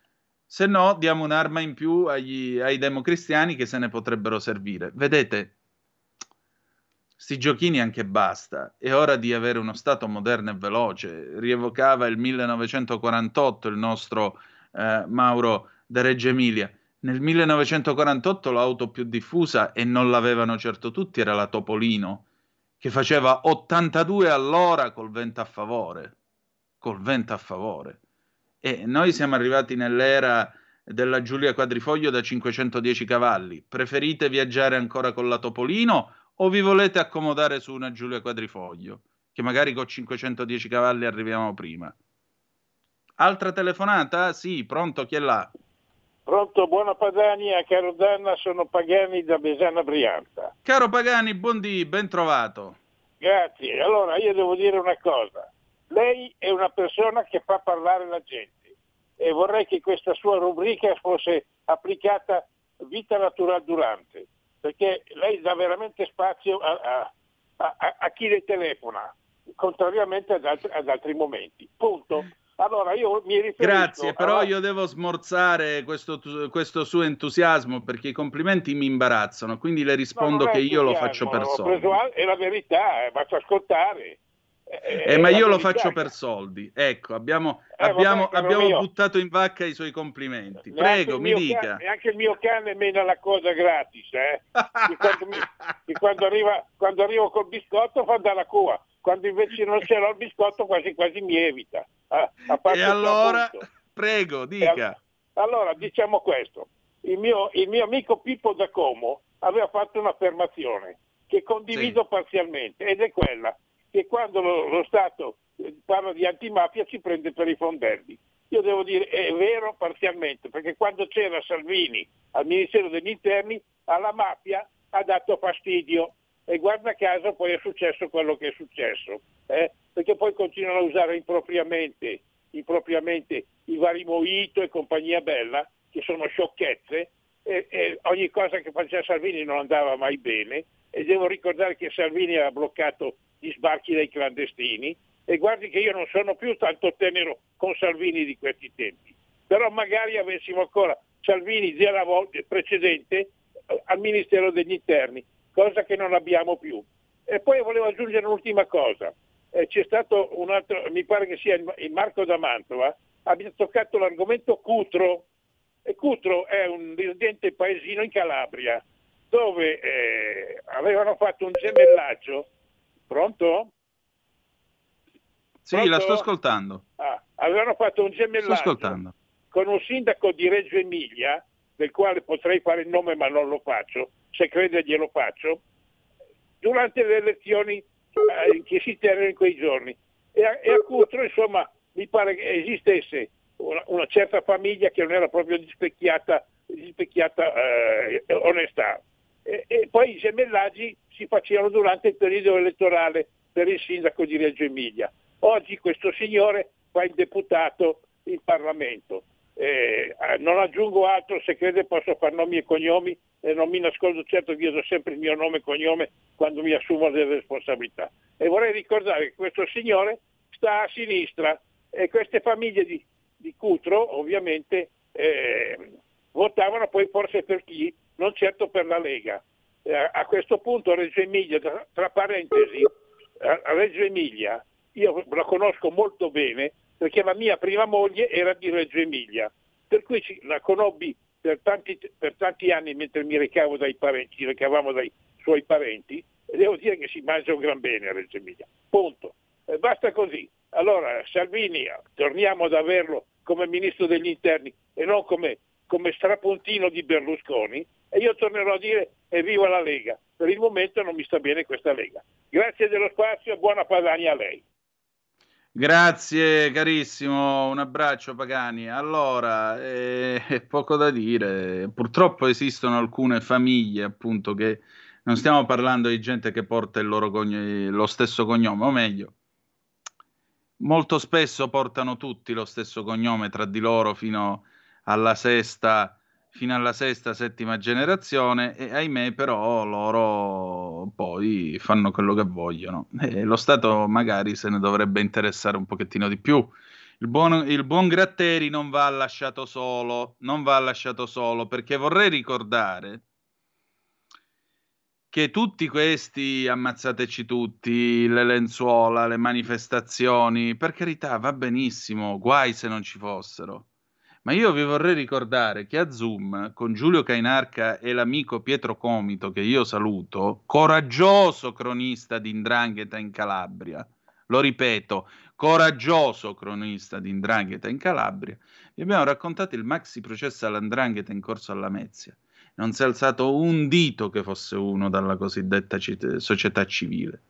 se no, diamo un'arma in più agli, ai democristiani che se ne potrebbero servire. Vedete, sti giochini anche basta. È ora di avere uno Stato moderno e veloce. Rievocava il 1948 il nostro eh, Mauro da Reggio Emilia. Nel 1948 l'auto più diffusa, e non l'avevano certo tutti, era la Topolino, che faceva 82 all'ora col vento a favore. Col vento a favore. E noi siamo arrivati nell'era della Giulia Quadrifoglio da 510 cavalli. Preferite viaggiare ancora con la Topolino o vi volete accomodare su una Giulia Quadrifoglio? Che magari con 510 cavalli arriviamo prima. Altra telefonata? Sì, pronto, chi è là? Pronto, buona Padania, caro Danna, sono Pagani da Besana Brianza. Caro Pagani, buondì, ben trovato. Grazie. Allora, io devo dire una cosa. Lei è una persona che fa parlare la gente e vorrei che questa sua rubrica fosse applicata vita naturale durante. perché lei dà veramente spazio a, a, a, a chi le telefona, contrariamente ad altri, ad altri momenti. Punto. Allora io mi riferisco... Grazie, però io devo smorzare questo, questo, suo entusiasmo perché i complimenti mi imbarazzano, quindi le rispondo no, che io lo faccio per soldi. È la verità, eh, faccio ascoltare. Eh, ma io lo faccio per soldi. Ecco, abbiamo, eh, abbiamo, vabbè, abbiamo buttato in vacca i suoi complimenti. Prego, mi dica. E anche il mio cane mena la cosa gratis, eh? (laughs) quando, mi, quando, arriva, quando arrivo col biscotto fa andare la cua, quando invece non ce l'ho il biscotto quasi quasi mi evita. Ah, e allora, prego, dica. Allora, diciamo questo. Il mio, il mio amico Pippo da Como aveva fatto un'affermazione che condivido sì. parzialmente ed è quella che quando lo, lo Stato eh, parla di antimafia ci prende per i fondelli. Io devo dire è vero parzialmente, perché quando c'era Salvini al Ministero degli Interni alla mafia ha dato fastidio e guarda caso poi è successo quello che è successo, eh? perché poi continuano a usare impropriamente, impropriamente i vari Moito e compagnia bella, che sono sciocchezze, e, e ogni cosa che faceva Salvini non andava mai bene, e devo ricordare che Salvini ha bloccato gli sbarchi dei clandestini. E guardi che io non sono più tanto tenero con Salvini di questi tempi, però magari avessimo ancora Salvini della volta precedente eh, al Ministero degli Interni, cosa che non abbiamo più. E poi volevo aggiungere un'ultima cosa, eh, c'è stato un altro, mi pare che sia il Marco da Mantova, abbia toccato l'argomento Cutro, e Cutro è un residente paesino in Calabria, dove eh, avevano fatto un gemellaggio Pronto? Sì, Pronto? la sto ascoltando. Ah, avevano fatto un gemellaggio con un sindaco di Reggio Emilia, del quale potrei fare il nome ma non lo faccio, se crede glielo faccio, durante le elezioni eh, che si terrono in quei giorni. E a, e a Cutro, insomma, mi pare che esistesse una, una, certa famiglia che non era proprio di specchiata eh, onestà. E, e poi i gemellaggi si facevano durante il periodo elettorale per il sindaco di Reggio Emilia. Oggi questo signore fa il deputato in Parlamento. Eh, non aggiungo altro, se crede posso fare nomi e cognomi e non mi nascondo certo che io do sempre il mio nome e cognome quando mi assumo delle responsabilità. E vorrei ricordare che questo signore sta a sinistra e queste famiglie di, di Cutro ovviamente eh, votavano poi forse per chi? Non certo per la Lega eh, a questo punto Reggio Emilia, tra, tra parentesi, Reggio Emilia, io la conosco molto bene perché la mia prima moglie era di Reggio Emilia, per cui la conobbi per tanti, per tanti anni mentre mi recavo dai parenti, ci recavamo dai suoi parenti e devo dire che si mangia un gran bene a Reggio Emilia. Punto. E basta così. Allora Salvini, torniamo ad averlo come ministro degli interni e non come, come strapuntino di Berlusconi e io tornerò a dire evviva la Lega. Per il momento non mi sta bene questa Lega. Grazie dello spazio e buona Padania a lei. Grazie carissimo, un abbraccio Pagani. Allora, eh, poco da dire, purtroppo esistono alcune famiglie appunto che non stiamo parlando di gente che porta cogn- lo stesso cognome, o meglio, molto spesso portano tutti lo stesso cognome tra di loro fino alla sesta fino alla sesta, settima generazione e ahimè però loro poi fanno quello che vogliono e lo Stato magari se ne dovrebbe interessare un pochettino di più. Il buon, il buon Gratteri non va lasciato solo, non va lasciato solo perché vorrei ricordare che tutti questi ammazzateci tutti, le lenzuola, le manifestazioni, per carità va benissimo, guai se non ci fossero ma io vi vorrei ricordare che a Zoom con Giulio Cainarca e l'amico Pietro Comito, che io saluto, coraggioso cronista di Indrangheta in Calabria, lo ripeto, coraggioso cronista di Indrangheta in Calabria, vi abbiamo raccontato il maxi processo all'Andrangheta in corso alla Mezia. Non si è alzato un dito che fosse uno dalla cosiddetta società civile.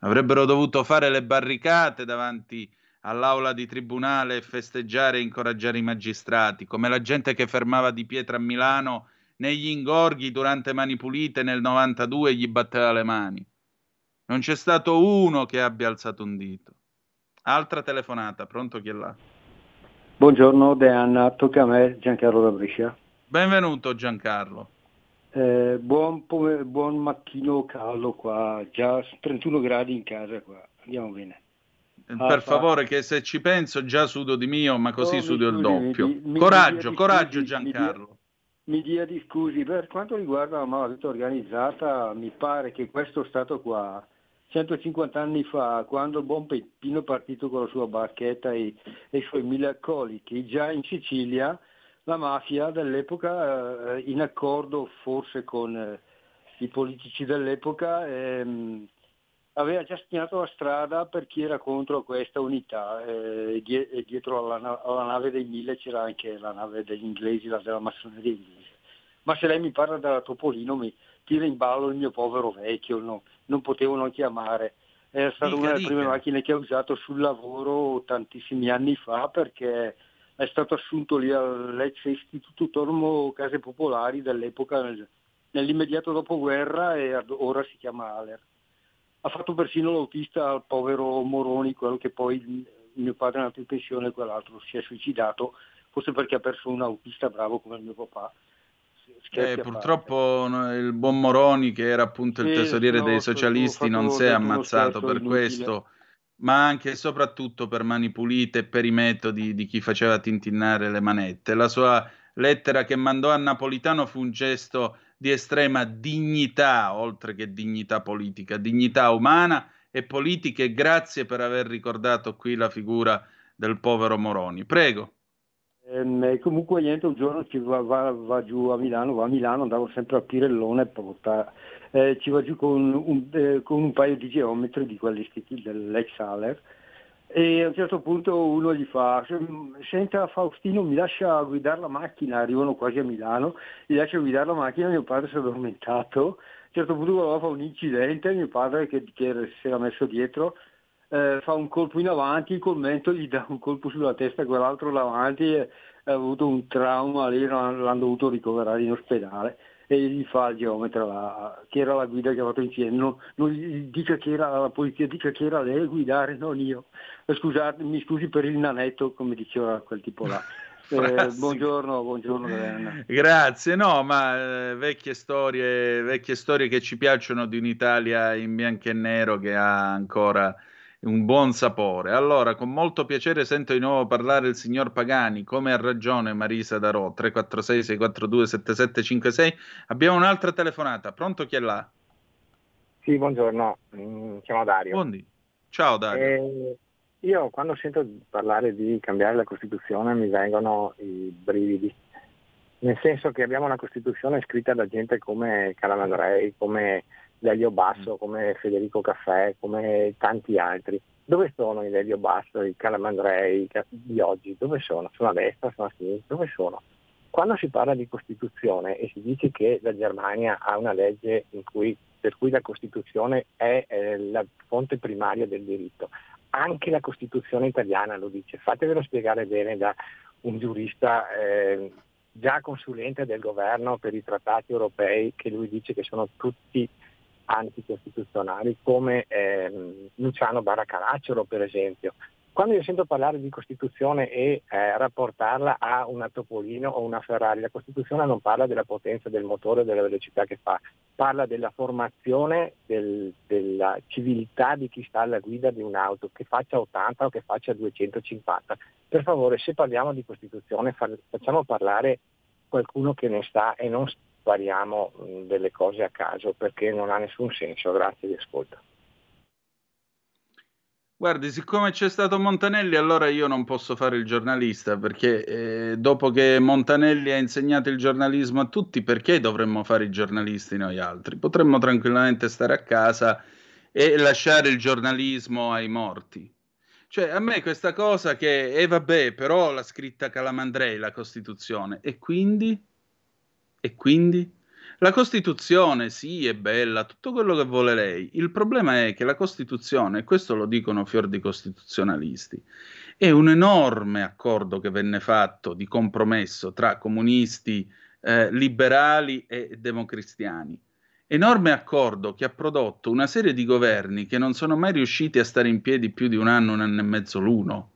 Avrebbero dovuto fare le barricate davanti all'aula di tribunale e festeggiare e incoraggiare i magistrati, come la gente che fermava Di Pietra a Milano negli ingorghi durante Mani Pulite nel 92 gli batteva le mani. Non c'è stato uno che abbia alzato un dito. Altra telefonata, pronto chi è là? Buongiorno Deanna, tocca a me Giancarlo da Brescia. Benvenuto Giancarlo. Eh, buon, buon, mattino caldo qua, già 31 gradi in casa qua, andiamo bene. Ah, per favore, che se ci penso già sudo di mio, ma così no, sudo il doppio. Mi, mi, coraggio, mi coraggio Giancarlo. Mi dia di scusi, per quanto riguarda la malavita organizzata, mi pare che questo Stato qua, 150 anni fa, quando il buon Peppino è partito con la sua barchetta e, e i suoi mille accoliti, già in Sicilia la mafia dell'epoca, eh, in accordo forse con eh, i politici dell'epoca, ehm, aveva già segnato la strada per chi era contro questa unità. Eh, dietro alla, alla, nave dei mille c'era anche la nave degli inglesi, la della massoneria inglese. Ma se lei mi parla della Topolino mi tira in ballo il mio povero vecchio, no? non potevo non chiamare. Era stata dica, una delle dica. prime macchine che ho usato sul lavoro tantissimi anni fa perché è stato assunto lì all'ex Istituto Tormo Case Popolari dell'epoca nel, nell'immediato dopoguerra e ora si chiama Aler. Ha fatto persino l'autista al povero Moroni, quello che poi mio padre è andato in pensione e quell'altro si è suicidato, forse perché ha perso un autista bravo come il mio papà. Eh, purtroppo il buon Moroni, che era appunto il tesoriere no, dei socialisti, non si è ammazzato per inutile. questo ma anche e soprattutto per mani pulite e per i metodi di chi faceva tintinnare le manette. La sua lettera che mandò a Napolitano fu un gesto di estrema dignità, oltre che dignità politica, dignità umana e politica e grazie per aver ricordato qui la figura del povero Moroni. Prego. Eh, comunque niente, un giorno ci va, va, va, giù a Milano, va a Milano, andavo sempre a Pirellone per portare eh, ci va giù con un, eh, con un, paio di geometri di quelli dell'ex Haller e a un certo punto uno gli fa senta Faustino mi lascia guidare la macchina arrivano quasi a Milano gli lascia guidare la macchina mio padre si è addormentato. A un certo punto voleva fare un incidente mio padre che, che si era messo dietro eh, fa un colpo in avanti il commento gli dà un colpo sulla testa quell'altro davanti e ha avuto un trauma lì l'hanno dovuto ricoverare in ospedale e gli fa il geometra la, che era la guida che ha fatto insieme, non, non gli dica che era la polizia, dica che era lei a guidare, non io. Eh, scusate, mi scusi per il nanetto, come diceva quel tipo là. (laughs) Eh, buongiorno, buongiorno Grazie, no, ma eh, vecchie, storie, vecchie storie che ci piacciono di un'Italia in bianco e nero che ha ancora un buon sapore. Allora, con molto piacere sento di nuovo parlare il signor Pagani, come ha ragione Marisa Darò, 346 642 7756. Abbiamo un'altra telefonata, pronto chi è là? Sì, buongiorno, mi mm, chiamo Dario. Buondì. Ciao Dario. Eh, io quando sento parlare di cambiare la Costituzione mi vengono i brividi, nel senso che abbiamo una Costituzione scritta da gente come Calamandrei, come Lelio Basso, mm. come Federico Caffè, come tanti altri. Dove sono i Lelio Basso, i Calamandrei di oggi? Dove sono? Sono a destra, sono a sinistra? Dove sono? Quando si parla di Costituzione e si dice che la Germania ha una legge cui, per cui la Costituzione è eh, la fonte primaria del diritto, anche la Costituzione italiana lo dice. Fatevelo spiegare bene da un giurista eh, già consulente del governo per i trattati europei che lui dice che sono tutti anticostituzionali come ehm, Luciano Baracalacero per esempio. Quando io sento parlare di Costituzione e eh, rapportarla a una Topolino o una Ferrari, la Costituzione non parla della potenza del motore o della velocità che fa, parla della formazione, del, della civiltà di chi sta alla guida di un'auto, che faccia 80 o che faccia 250. Per favore, se parliamo di Costituzione facciamo parlare qualcuno che ne sta e non spariamo delle cose a caso perché non ha nessun senso. Grazie di ascolto. Guardi, siccome c'è stato Montanelli, allora io non posso fare il giornalista, perché eh, dopo che Montanelli ha insegnato il giornalismo a tutti, perché dovremmo fare i giornalisti noi altri? Potremmo tranquillamente stare a casa e lasciare il giornalismo ai morti. Cioè, a me questa cosa che, e eh, vabbè, però l'ha scritta Calamandrei la Costituzione, e quindi? E quindi? La Costituzione, sì, è bella, tutto quello che vuole lei. Il problema è che la Costituzione, e questo lo dicono fior di costituzionalisti, è un enorme accordo che venne fatto di compromesso tra comunisti, eh, liberali e democristiani. Enorme accordo che ha prodotto una serie di governi che non sono mai riusciti a stare in piedi più di un anno, un anno e mezzo l'uno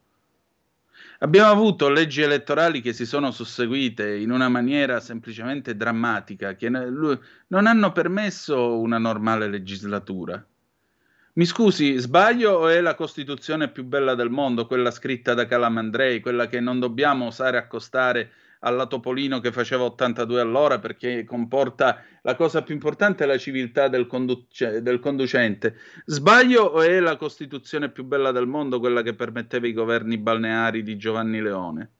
Abbiamo avuto leggi elettorali che si sono susseguite in una maniera semplicemente drammatica, che non hanno permesso una normale legislatura. Mi scusi, sbaglio o è la Costituzione più bella del mondo, quella scritta da Calamandrei, quella che non dobbiamo osare accostare alla Topolino che faceva 82 all'ora perché comporta la cosa più importante è la civiltà del, conduce, del conducente. Sbaglio o è la Costituzione più bella del mondo quella che permetteva i governi balneari di Giovanni Leone,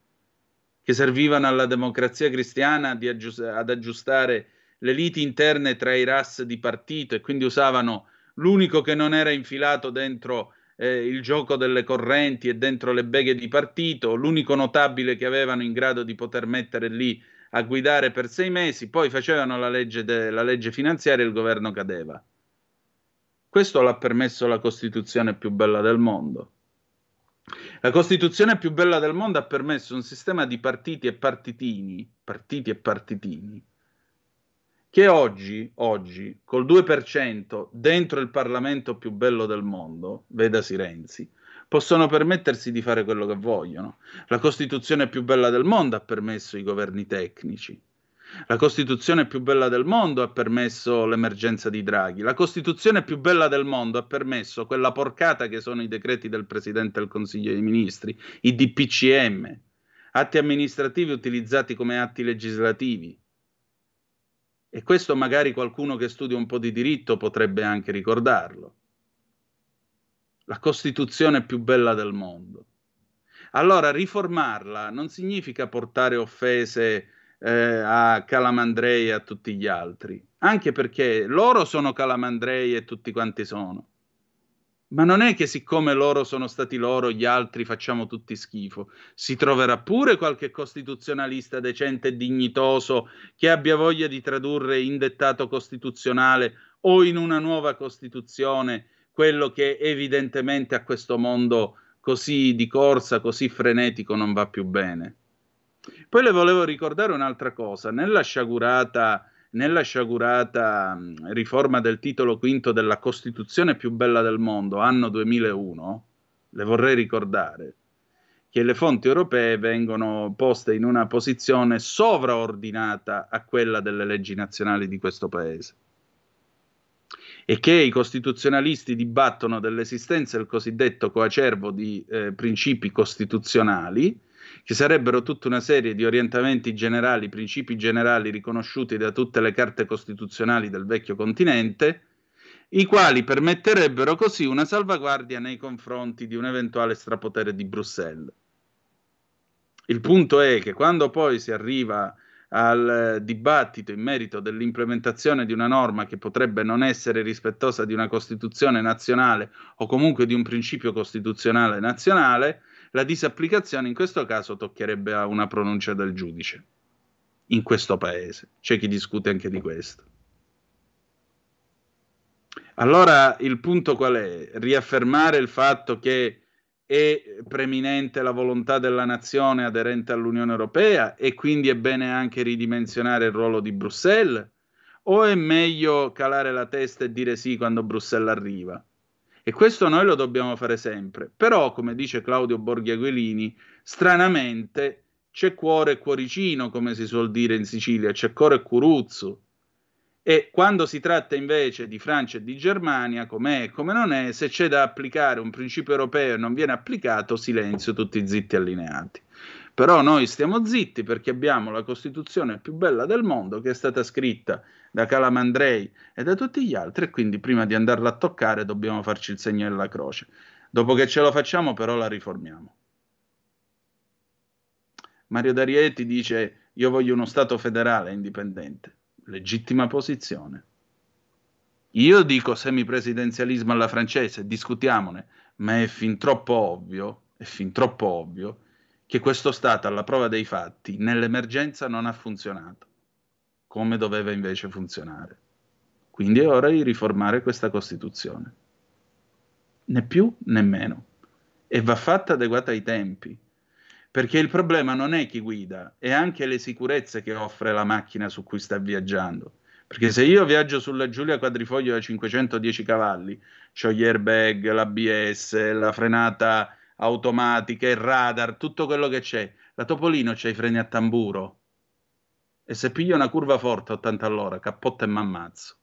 che servivano alla democrazia cristiana aggiust- ad aggiustare le liti interne tra i ras di partito e quindi usavano l'unico che non era infilato dentro eh, il gioco delle correnti e dentro le beghe di partito, l'unico notabile che avevano in grado di poter mettere lì a guidare per sei mesi, poi facevano la legge, de- la legge finanziaria e il governo cadeva. Questo l'ha permesso la Costituzione più bella del mondo. La Costituzione più bella del mondo ha permesso un sistema di partiti e partitini, partiti e partitini, che oggi, oggi, col 2% dentro il Parlamento più bello del mondo, vedasi Renzi, possono permettersi di fare quello che vogliono. La Costituzione più bella del mondo ha permesso i governi tecnici. La Costituzione più bella del mondo ha permesso l'emergenza di Draghi. La Costituzione più bella del mondo ha permesso quella porcata che sono i decreti del Presidente del Consiglio dei Ministri, i DPCM, atti amministrativi utilizzati come atti legislativi, e questo magari qualcuno che studia un po' di diritto potrebbe anche ricordarlo. La Costituzione più bella del mondo. Allora, riformarla non significa portare offese eh, a Calamandrei e a tutti gli altri, anche perché loro sono Calamandrei e tutti quanti sono. Ma non è che siccome loro sono stati loro, gli altri facciamo tutti schifo. Si troverà pure qualche costituzionalista decente e dignitoso che abbia voglia di tradurre in dettato costituzionale o in una nuova Costituzione quello che evidentemente a questo mondo così di corsa, così frenetico non va più bene. Poi le volevo ricordare un'altra cosa. Nella sciagurata nella sciagurata riforma del titolo quinto della Costituzione più bella del mondo, anno 2001, le vorrei ricordare che le fonti europee vengono poste in una posizione sovraordinata a quella delle leggi nazionali di questo paese. E che i costituzionalisti dibattono dell'esistenza del cosiddetto coacervo di eh, principi costituzionali ci sarebbero tutta una serie di orientamenti generali, principi generali riconosciuti da tutte le carte costituzionali del vecchio continente, i quali permetterebbero così una salvaguardia nei confronti di un eventuale strapotere di Bruxelles. Il punto è che quando poi si arriva al dibattito in merito dell'implementazione di una norma che potrebbe non essere rispettosa di una Costituzione nazionale o comunque di un principio costituzionale nazionale, la disapplicazione in questo caso toccherebbe a una pronuncia del giudice in questo paese. C'è chi discute anche di questo. Allora il punto qual è? Riaffermare il fatto che è preminente la volontà della nazione aderente all'Unione Europea e quindi è bene anche ridimensionare il ruolo di Bruxelles? O è meglio calare la testa e dire sì quando Bruxelles arriva? E questo noi lo dobbiamo fare sempre. Però, come dice Claudio Borghiaguelini, stranamente c'è cuore e cuoricino, come si suol dire in Sicilia, c'è cuore e curuzzo. E quando si tratta invece di Francia e di Germania, com'è e come non è, se c'è da applicare un principio europeo e non viene applicato, silenzio, tutti zitti allineati. Però noi stiamo zitti perché abbiamo la Costituzione più bella del mondo che è stata scritta da Calamandrei e da tutti gli altri e quindi prima di andarla a toccare dobbiamo farci il segno della croce. Dopo che ce lo facciamo però la riformiamo. Mario D'Arieti dice io voglio uno Stato federale indipendente. Legittima posizione. Io dico semipresidenzialismo alla francese, discutiamone, ma è fin troppo ovvio, è fin troppo ovvio che questo Stato, alla prova dei fatti, nell'emergenza non ha funzionato, come doveva invece funzionare. Quindi è ora di riformare questa Costituzione. Né più né meno. E va fatta adeguata ai tempi. Perché il problema non è chi guida, è anche le sicurezze che offre la macchina su cui sta viaggiando. Perché se io viaggio sulla Giulia Quadrifoglio da 510 cavalli, ho gli airbag, l'ABS, la frenata automatiche, radar, tutto quello che c'è. La Topolino c'ha i freni a tamburo. E se piglio una curva forte a 80 all'ora, cappotta e m'ammazzo.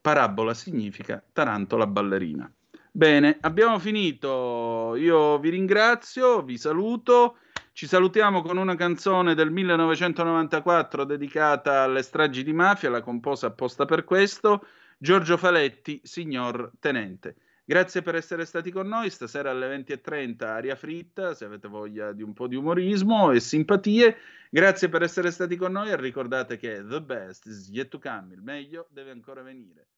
Parabola significa tarantola ballerina. Bene, abbiamo finito. Io vi ringrazio, vi saluto. Ci salutiamo con una canzone del 1994 dedicata alle stragi di mafia, la composa apposta per questo, Giorgio Faletti, signor Tenente. Grazie per essere stati con noi. Stasera alle 20.30 aria fritta, se avete voglia di un po' di umorismo e simpatie. Grazie per essere stati con noi e ricordate che the best is yet to come, il meglio deve ancora venire.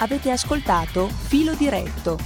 Avete ascoltato Filo Diretto